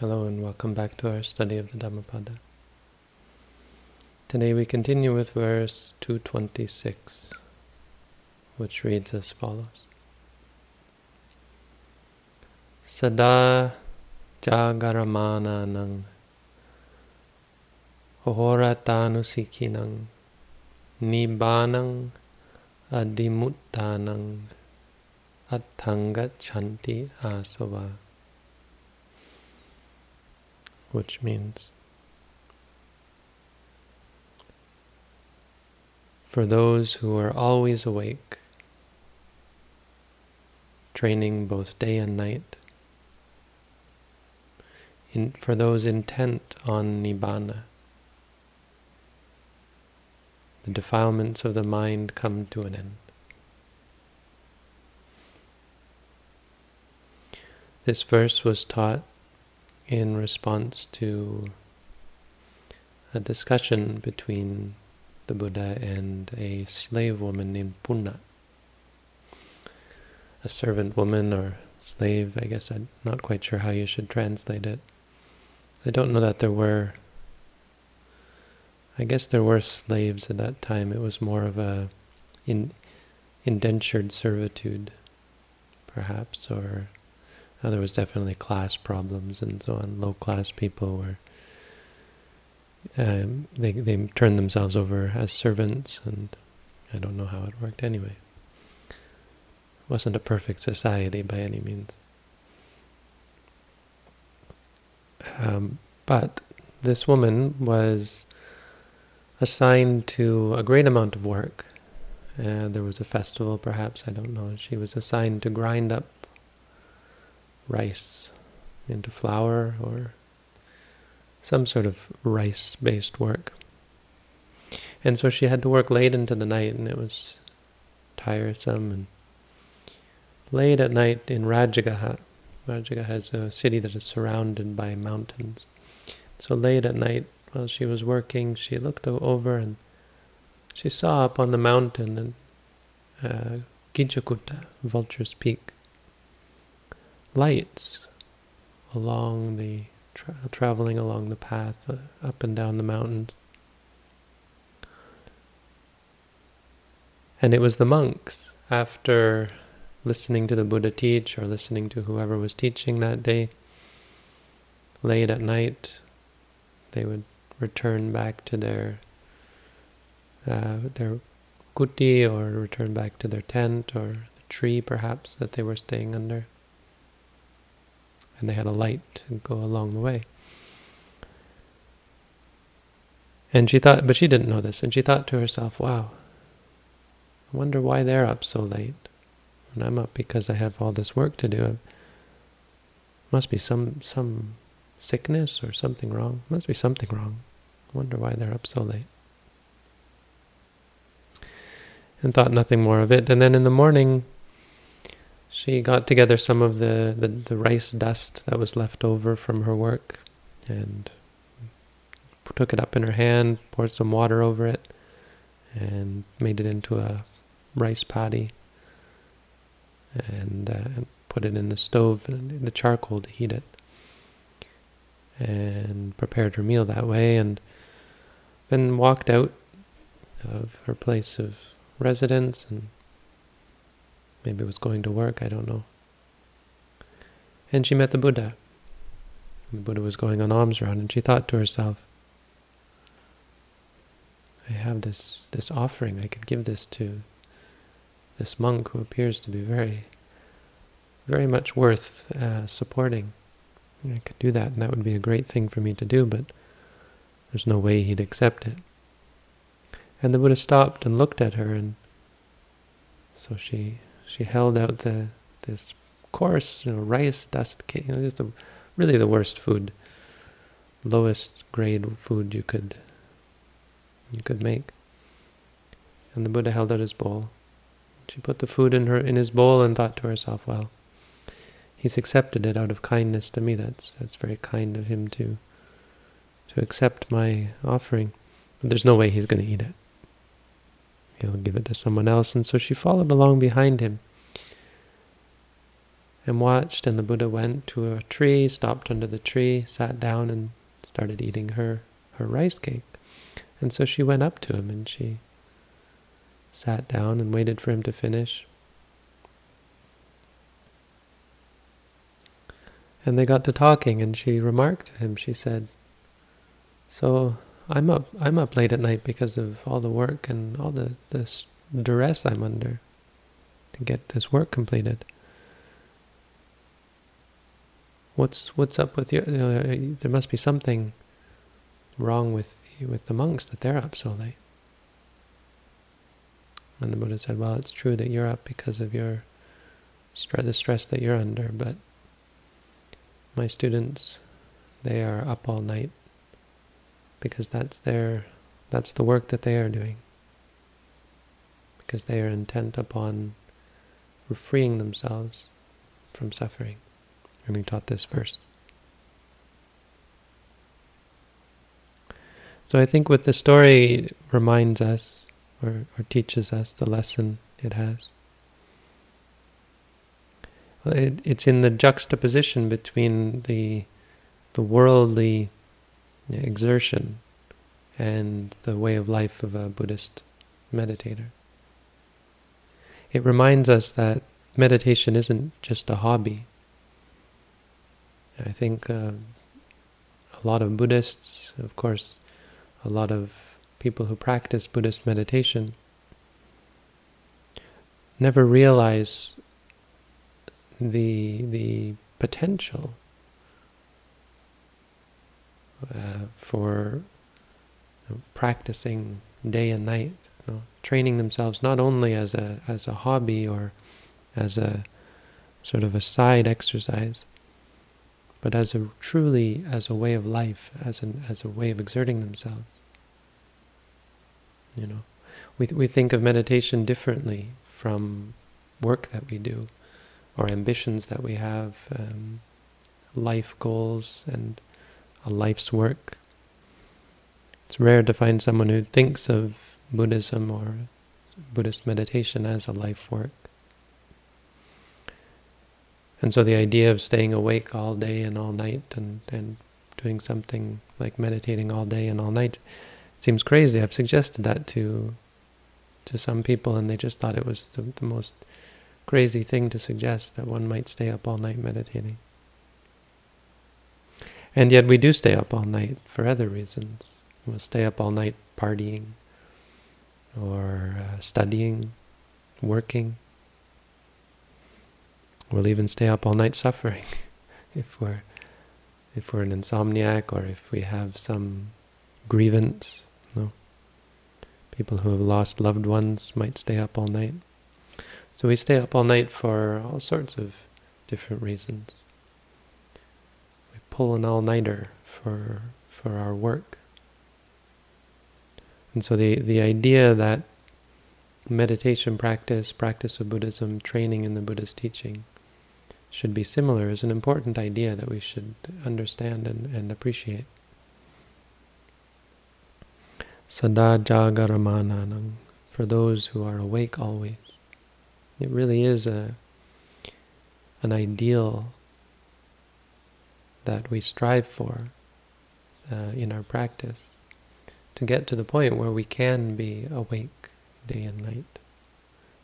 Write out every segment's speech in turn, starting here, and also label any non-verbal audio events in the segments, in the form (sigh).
Hello and welcome back to our study of the Dhammapada. Today we continue with verse 226, which reads as follows. Sada jagaramana nang hohoratanu nibbanang adimuttanang chanti asava which means for those who are always awake, training both day and night, in, for those intent on Nibbana, the defilements of the mind come to an end. This verse was taught in response to a discussion between the Buddha and a slave woman named Punna. A servant woman or slave, I guess I'm not quite sure how you should translate it. I don't know that there were, I guess there were slaves at that time. It was more of a in, indentured servitude, perhaps, or there was definitely class problems and so on. Low class people were um, they they turned themselves over as servants, and I don't know how it worked anyway. It wasn't a perfect society by any means. Um, but this woman was assigned to a great amount of work. Uh, there was a festival, perhaps, I don't know. She was assigned to grind up rice into flour or some sort of rice-based work. And so she had to work late into the night, and it was tiresome. And late at night in Rajagaha, Rajagaha is a city that is surrounded by mountains. So late at night, while she was working, she looked over and she saw up on the mountain and uh, Vulture's Peak lights along the tra traveling along the path uh, up and down the mountains. And it was the monks, after listening to the Buddha teach or listening to whoever was teaching that day, late at night, they would return back to their uh, their kuti or return back to their tent or the tree perhaps that they were staying under and they had a light to go along the way. And she thought, but she didn't know this, and she thought to herself, wow, I wonder why they're up so late. And I'm up because I have all this work to do. It must be some some sickness or something wrong. Must be something wrong. I wonder why they're up so late. And thought nothing more of it. And then in the morning, she got together some of the, the, the, rice dust that was left over from her work and took it up in her hand, poured some water over it, and made it into a rice patty and, uh, put it in the stove in the charcoal to heat it and prepared her meal that way and then walked out of her place of residence and Maybe it was going to work, I don't know. And she met the Buddha. The Buddha was going on alms round, and she thought to herself, I have this, this offering, I could give this to this monk who appears to be very, very much worth uh, supporting. I could do that, and that would be a great thing for me to do, but there's no way he'd accept it. And the Buddha stopped and looked at her, and so she she held out the this coarse, you know, rice dust cake. You know, just the, really the worst food, lowest grade food you could you could make. And the Buddha held out his bowl. She put the food in her in his bowl and thought to herself, well, he's accepted it out of kindness to me. That's that's very kind of him to to accept my offering. But there's no way he's going to eat it he'll give it to someone else. And so she followed along behind him. and watched. And the Buddha went to a tree, stopped under the tree, sat down, and started eating her, her rice cake. And so she went up to him and she sat down and waited for him to finish. And they got to talking, and she remarked to him, she said, So I'm up I'm up late at night because of all the work and all the, the duress I'm under to get this work completed. What's what's up with you? Uh, there must be something wrong with with the monks that they're up so late. And the Buddha said, well, it's true that you're up because of your the stress that you're under, but my students, they are up all night because that's their that's the work that they are doing. Because they are intent upon freeing themselves from suffering. And he taught this verse. So I think what the story reminds us or, or teaches us the lesson it has. It, it's in the juxtaposition between the the worldly exertion and the way of life of a Buddhist meditator. It reminds us that meditation isn't just a hobby. I think uh, a lot of Buddhists, of course, a lot of people who practice Buddhist meditation never realize the the potential uh, for you know, practicing day and night, you know, training themselves not only as a as a hobby or as a sort of a side exercise, but as a truly as a way of life, as an as a way of exerting themselves. You know, we we think of meditation differently from work that we do, or ambitions that we have, um, life goals, and a life's work. It's rare to find someone who thinks of Buddhism or Buddhist meditation as a life work. And so the idea of staying awake all day and all night and, and doing something like meditating all day and all night seems crazy. I've suggested that to to some people and they just thought it was the, the most crazy thing to suggest that one might stay up all night meditating. And yet we do stay up all night for other reasons. We'll stay up all night partying or uh, studying, working. We'll even stay up all night suffering (laughs) if we're if we're an insomniac or if we have some grievance. People who have lost loved ones might stay up all night. So we stay up all night for all sorts of different reasons. Pull an all-nighter for for our work. And so the, the idea that meditation practice, practice of Buddhism, training in the Buddhist teaching should be similar is an important idea that we should understand and, and appreciate. Sada jagaramananam, for those who are awake always. It really is a an ideal that we strive for uh, in our practice to get to the point where we can be awake day and night,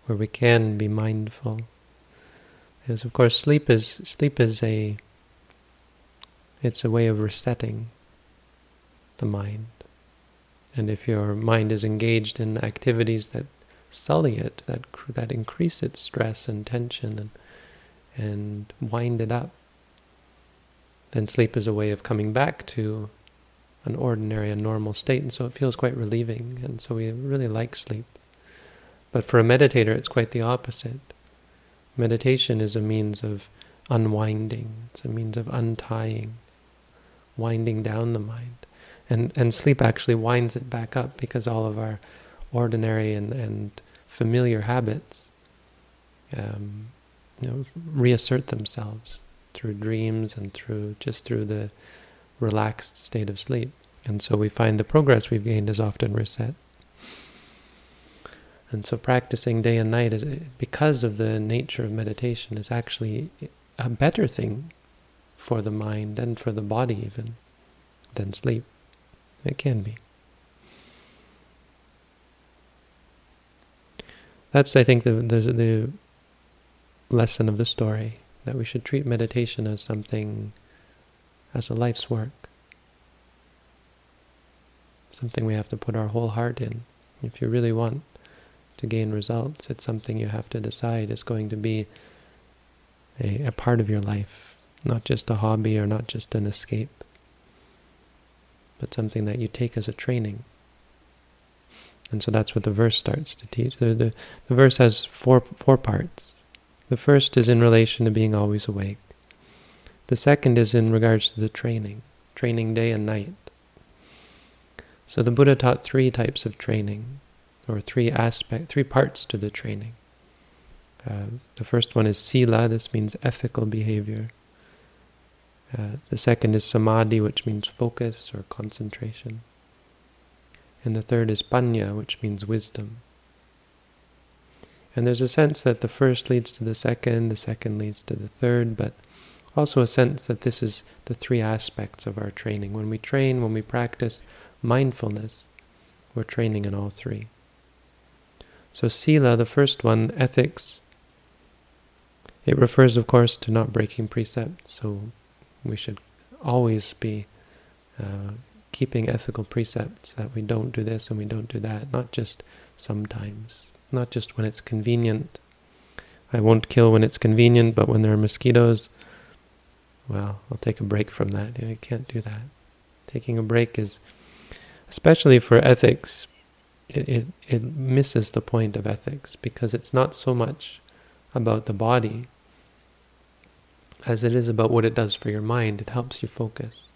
where we can be mindful, because of course sleep is sleep is a it's a way of resetting the mind. And if your mind is engaged in activities that sully it, that that increase its stress and tension and and wind it up, then sleep is a way of coming back to an ordinary and normal state, and so it feels quite relieving, and so we really like sleep. But for a meditator, it's quite the opposite. Meditation is a means of unwinding. It's a means of untying, winding down the mind. And, and sleep actually winds it back up because all of our ordinary and, and familiar habits um, you know, reassert themselves through dreams and through just through the relaxed state of sleep. And so we find the progress we've gained is often reset. And so practicing day and night, is because of the nature of meditation, is actually a better thing for the mind and for the body even than sleep. It can be. That's, I think, the, the, the lesson of the story, that we should treat meditation as something, as a life's work. Something we have to put our whole heart in. If you really want to gain results, it's something you have to decide is going to be a, a part of your life, not just a hobby or not just an escape, but something that you take as a training. And so that's what the verse starts to teach. The, the, the verse has four, four parts. The first is in relation to being always awake. The second is in regards to the training, training day and night. So the Buddha taught three types of training, or three aspect, three parts to the training. Uh, the first one is sila, this means ethical behavior. Uh, the second is samadhi, which means focus or concentration. And the third is panya, which means wisdom. And there's a sense that the first leads to the second, the second leads to the third, but also a sense that this is the three aspects of our training. When we train, when we practice mindfulness, we're training in all three. So sila, the first one, ethics, it refers, of course, to not breaking precepts. So we should always be uh, keeping ethical precepts that we don't do this and we don't do that, not just sometimes, not just when it's convenient. I won't kill when it's convenient, but when there are mosquitoes, well, I'll take a break from that. You, know, you can't do that. Taking a break is, especially for ethics, it, it, it misses the point of ethics because it's not so much about the body as it is about what it does for your mind. It helps you focus.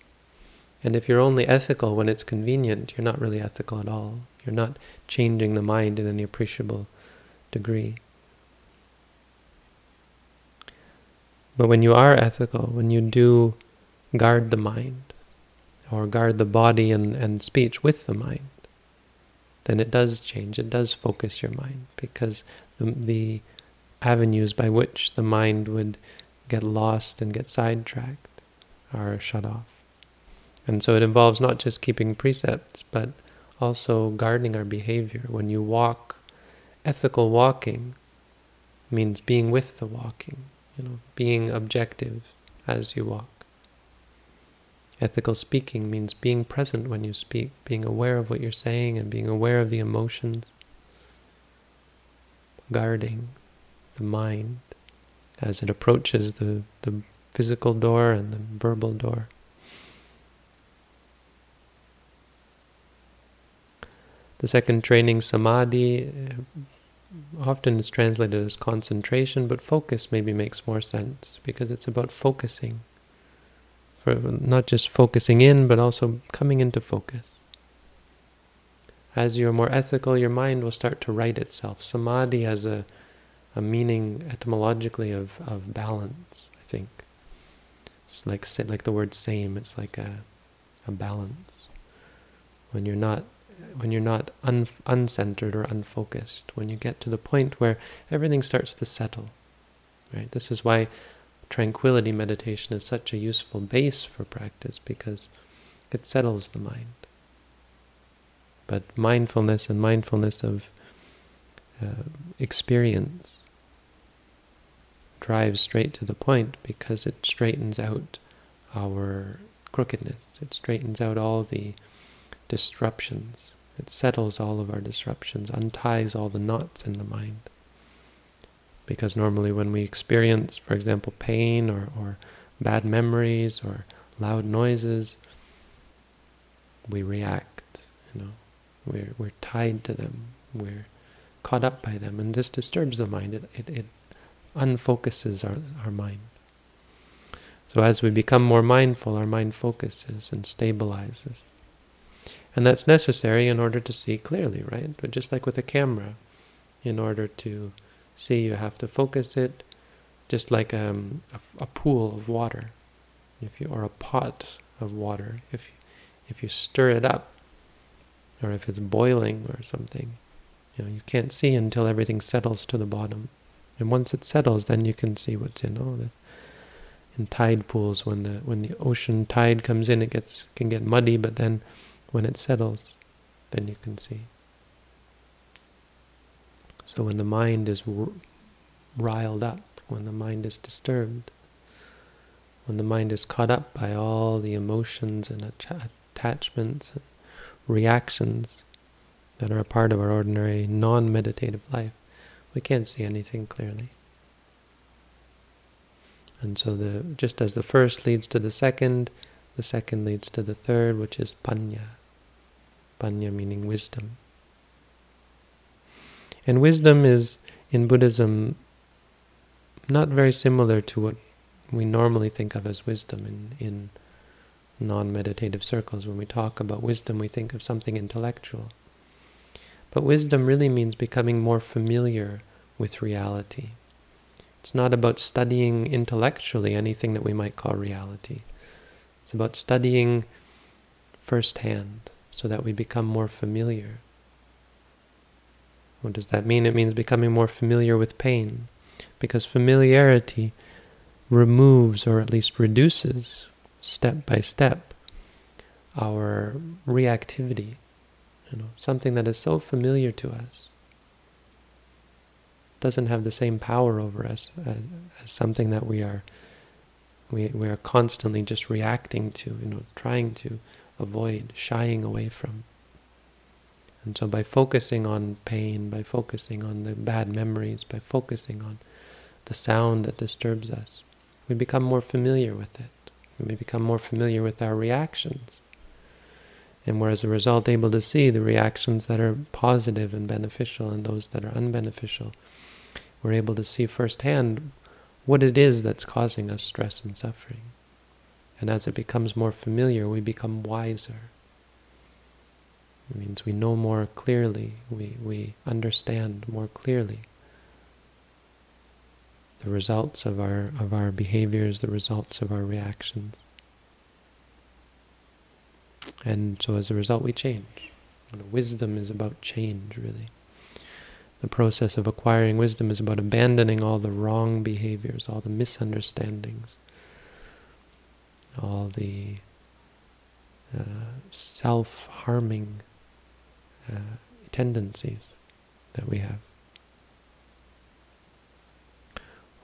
And if you're only ethical when it's convenient, you're not really ethical at all. You're not changing the mind in any appreciable degree. But when you are ethical, when you do guard the mind, or guard the body and, and speech with the mind, then it does change. It does focus your mind because the, the avenues by which the mind would get lost and get sidetracked are shut off. And so it involves not just keeping precepts, but also guarding our behavior. When you walk, ethical walking means being with the walking, you know, being objective as you walk. Ethical speaking means being present when you speak, being aware of what you're saying and being aware of the emotions, guarding the mind as it approaches the, the physical door and the verbal door. The second training, samadhi, eh, often is translated as concentration, but focus maybe makes more sense because it's about focusing. For not just focusing in, but also coming into focus. As you're more ethical, your mind will start to right itself. Samadhi has a, a meaning etymologically of, of balance, I think. It's like like the word same, it's like a, a balance. When you're not when you're not un, uncentered or unfocused, when you get to the point where everything starts to settle. Right? This is why tranquility meditation is such a useful base for practice because it settles the mind. But mindfulness and mindfulness of uh, experience drives straight to the point because it straightens out our crookedness. It straightens out all the disruptions. It settles all of our disruptions, unties all the knots in the mind. Because normally when we experience, for example, pain or, or bad memories or loud noises, we react, you know. We're, we're tied to them. We're caught up by them. And this disturbs the mind. It, it, it unfocuses our, our mind. So as we become more mindful, our mind focuses and stabilizes. And that's necessary in order to see clearly, right? But just like with a camera, in order to see, you have to focus it, just like um, a, a, pool of water, if you or a pot of water. If if you stir it up, or if it's boiling or something, you know, you can't see until everything settles to the bottom. And once it settles, then you can see what's in all it. in tide pools when the when the ocean tide comes in it gets can get muddy but then when it settles then you can see so when the mind is riled up when the mind is disturbed when the mind is caught up by all the emotions and attachments and reactions that are a part of our ordinary non-meditative life we can't see anything clearly and so the just as the first leads to the second, the second leads to the third, which is panya. Panya meaning wisdom. And wisdom is, in Buddhism, not very similar to what we normally think of as wisdom in, in non-meditative circles. When we talk about wisdom, we think of something intellectual. But wisdom really means becoming more familiar with reality. It's not about studying intellectually anything that we might call reality. It's about studying firsthand so that we become more familiar. What does that mean? It means becoming more familiar with pain. Because familiarity removes or at least reduces step by step our reactivity. You know, something that is so familiar to us doesn't have the same power over us as, as something that we are we, we are constantly just reacting to, you know, trying to avoid, shying away from. And so by focusing on pain, by focusing on the bad memories, by focusing on the sound that disturbs us, we become more familiar with it. We become more familiar with our reactions. And we're as a result able to see the reactions that are positive and beneficial and those that are unbeneficial we're able to see firsthand what it is that's causing us stress and suffering. And as it becomes more familiar, we become wiser. It means we know more clearly, we, we understand more clearly the results of our of our behaviors, the results of our reactions. And so as a result we change. wisdom is about change really. The process of acquiring wisdom is about abandoning all the wrong behaviors, all the misunderstandings, all the uh, self-harming uh, tendencies that we have.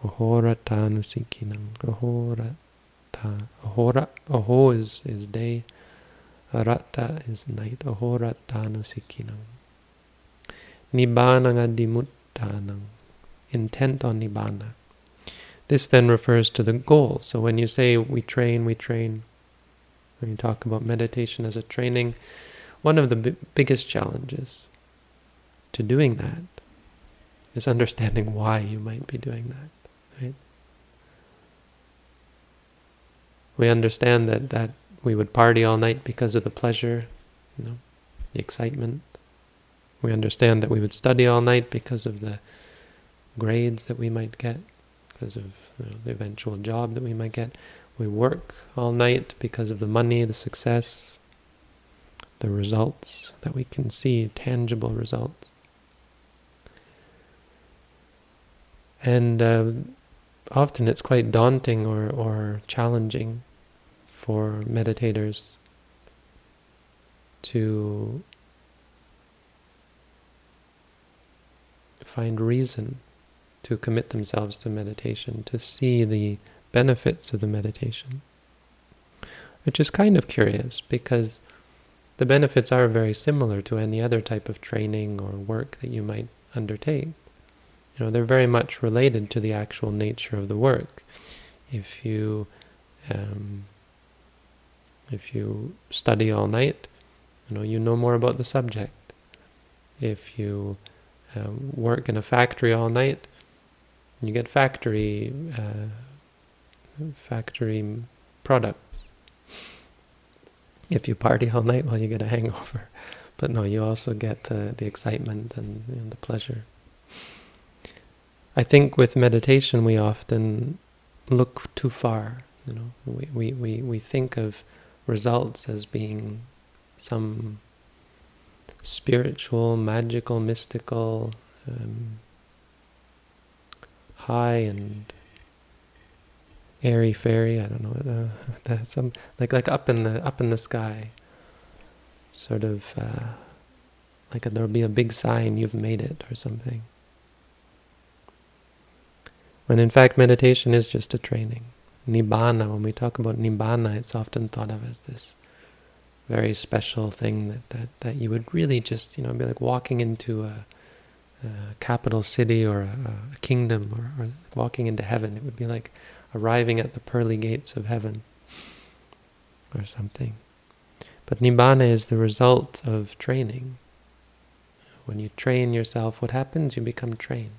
Ahora tanusikinam. Ahora ta. Ahora. Aho is, is day. Rata is night. Ahora tanusikinam. Nibbana intent on Nibbana. This then refers to the goal. So when you say we train, we train, when you talk about meditation as a training, one of the biggest challenges to doing that is understanding why you might be doing that. Right? We understand that, that we would party all night because of the pleasure, you know, the excitement. We understand that we would study all night because of the grades that we might get, because of you know, the eventual job that we might get. We work all night because of the money, the success, the results that we can see, tangible results. And uh, often it's quite daunting or, or challenging for meditators to find reason to commit themselves to meditation, to see the benefits of the meditation. Which is kind of curious because the benefits are very similar to any other type of training or work that you might undertake. You know, they're very much related to the actual nature of the work. If you um, if you study all night, you know, you know more about the subject. If you uh, work in a factory all night, you get factory uh, factory products. If you party all night, well, you get a hangover. (laughs) But no, you also get uh, the excitement and the pleasure. I think with meditation, we often look too far. You know, we, we, we, we think of results as being some spiritual, magical, mystical, um, high and airy fairy. I don't know. Uh, some like like up in the up in the sky. Sort of uh, like there'll be a big sign you've made it or something. When in fact meditation is just a training. Nibbana, when we talk about Nibbana, it's often thought of as this very special thing that, that, that you would really just, you know, be like walking into a, a capital city or a, a kingdom or, or, walking into heaven. It would be like arriving at the pearly gates of heaven or something. But Nibbana is the result of training. When you train yourself, what happens? You become trained.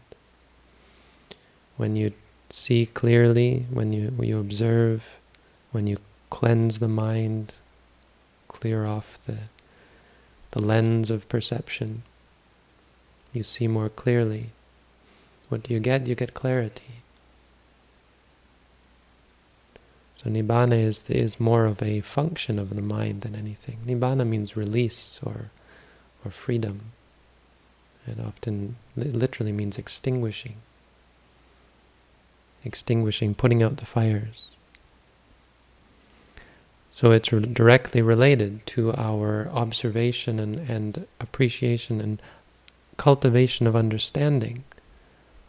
When you see clearly, when you, when you observe, when you cleanse the mind, clear off the, the lens of perception, you see more clearly. What do you get? You get clarity. So Nibbana is, is more of a function of the mind than anything. Nibbana means release or, or freedom. It often literally means extinguishing. Extinguishing, putting out the fires. So it's re directly related to our observation and, and appreciation and cultivation of understanding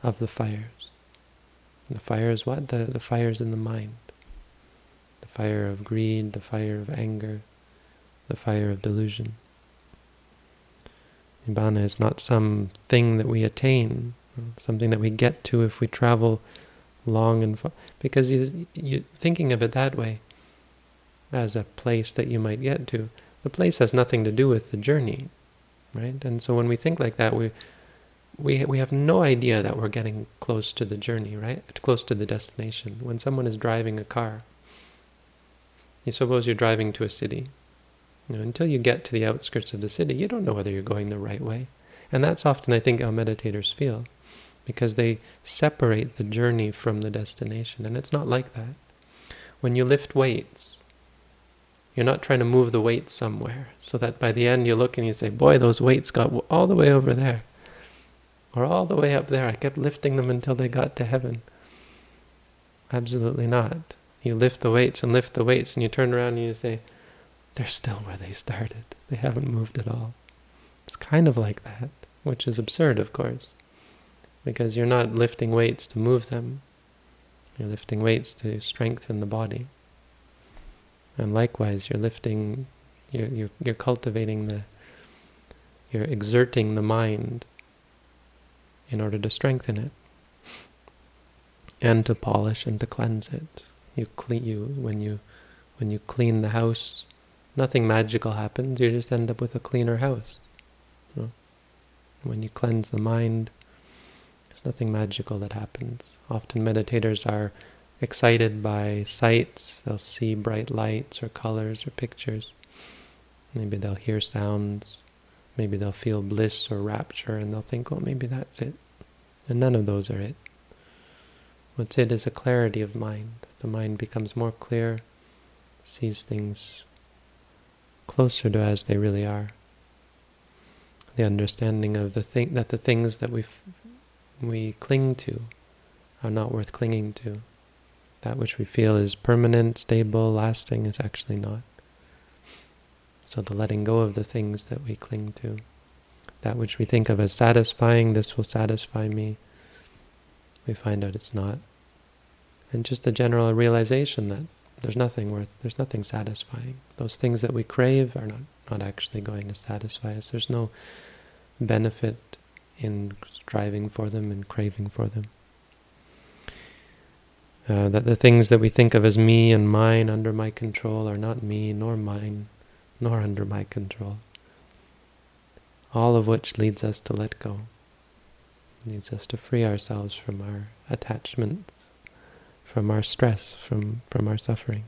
of the fires. The fire is what? The, the fires in the mind. The fire of greed, the fire of anger, the fire of delusion. Nibbana is not some thing that we attain, something that we get to if we travel long and far. Because you, you thinking of it that way, as a place that you might get to, the place has nothing to do with the journey, right? And so when we think like that, we we we have no idea that we're getting close to the journey, right? Close to the destination. When someone is driving a car, you suppose you're driving to a city, you know, until you get to the outskirts of the city, you don't know whether you're going the right way. And that's often, I think, how meditators feel, because they separate the journey from the destination, and it's not like that. When you lift weights, you're not trying to move the weights somewhere, so that by the end you look and you say, boy, those weights got all the way over there, or all the way up there. I kept lifting them until they got to heaven. Absolutely not. You lift the weights and lift the weights, and you turn around and you say, they're still where they started. They haven't moved at all. It's kind of like that, which is absurd, of course, because you're not lifting weights to move them. You're lifting weights to strengthen the body. And likewise, you're lifting, you're, you're, you're cultivating the, you're exerting the mind in order to strengthen it and to polish and to cleanse it. You clean you when you when you clean the house nothing magical happens. You just end up with a cleaner house. When you cleanse the mind, there's nothing magical that happens. Often meditators are excited by sights. They'll see bright lights or colors or pictures. Maybe they'll hear sounds. Maybe they'll feel bliss or rapture and they'll think, well, maybe that's it. And none of those are it. What's it is a clarity of mind. The mind becomes more clear, sees things closer to as they really are. The understanding of the thing that the things that we we cling to are not worth clinging to. That which we feel is permanent, stable, lasting is actually not. So the letting go of the things that we cling to, that which we think of as satisfying, this will satisfy me, we find out it's not. And just a general realization that there's nothing worth, there's nothing satisfying. Those things that we crave are not, not actually going to satisfy us. There's no benefit in striving for them and craving for them. Uh, that the things that we think of as me and mine under my control are not me, nor mine, nor under my control. All of which leads us to let go, leads us to free ourselves from our attachments from our stress, from, from our suffering.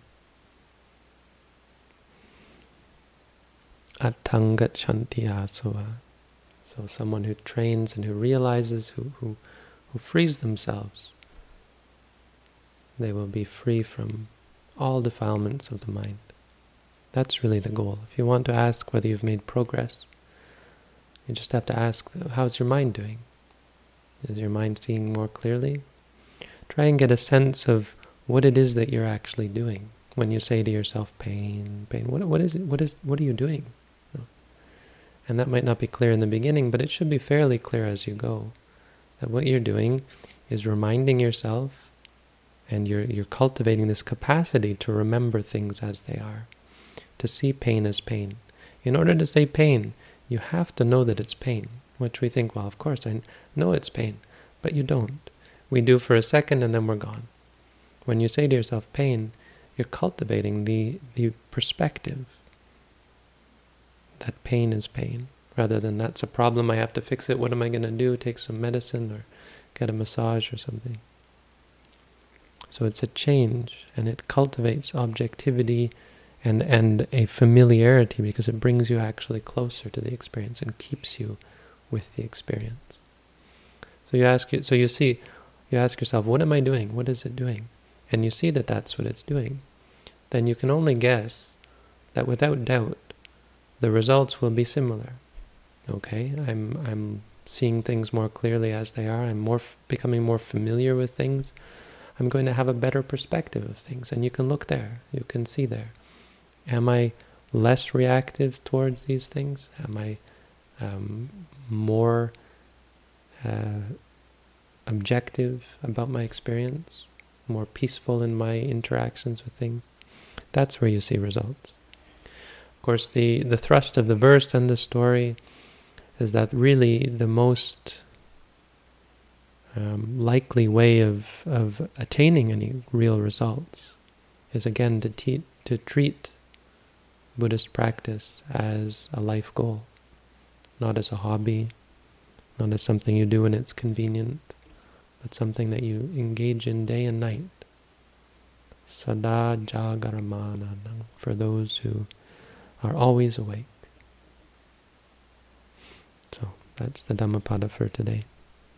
Attangachanti asava. So someone who trains and who realizes, who, who, who frees themselves, they will be free from all defilements of the mind. That's really the goal. If you want to ask whether you've made progress, you just have to ask, how's your mind doing? Is your mind seeing more clearly? Try and get a sense of what it is that you're actually doing when you say to yourself, pain, pain. What, what is it? What is? What are you doing? And that might not be clear in the beginning, but it should be fairly clear as you go. That what you're doing is reminding yourself and you're, you're cultivating this capacity to remember things as they are, to see pain as pain. In order to say pain, you have to know that it's pain, which we think, well, of course, I know it's pain, but you don't. We do for a second and then we're gone. When you say to yourself pain, you're cultivating the, the perspective that pain is pain, rather than that's a problem, I have to fix it, what am I going to do, take some medicine or get a massage or something. So it's a change, and it cultivates objectivity and, and a familiarity because it brings you actually closer to the experience and keeps you with the experience. So you ask so you see, you ask yourself, what am I doing? What is it doing? And you see that that's what it's doing. Then you can only guess that without doubt, the results will be similar. Okay, I'm I'm seeing things more clearly as they are. I'm more becoming more familiar with things. I'm going to have a better perspective of things, and you can look there. You can see there. Am I less reactive towards these things? Am I um, more uh, objective about my experience? More peaceful in my interactions with things? That's where you see results. Of course, the, the thrust of the verse and the story is that really the most um, likely way of, of attaining any real results is again to, te- to treat Buddhist practice as a life goal, not as a hobby, not as something you do when it's convenient, but something that you engage in day and night. Sada jagaramana, for those who are always awake. So that's the Dhammapada for today.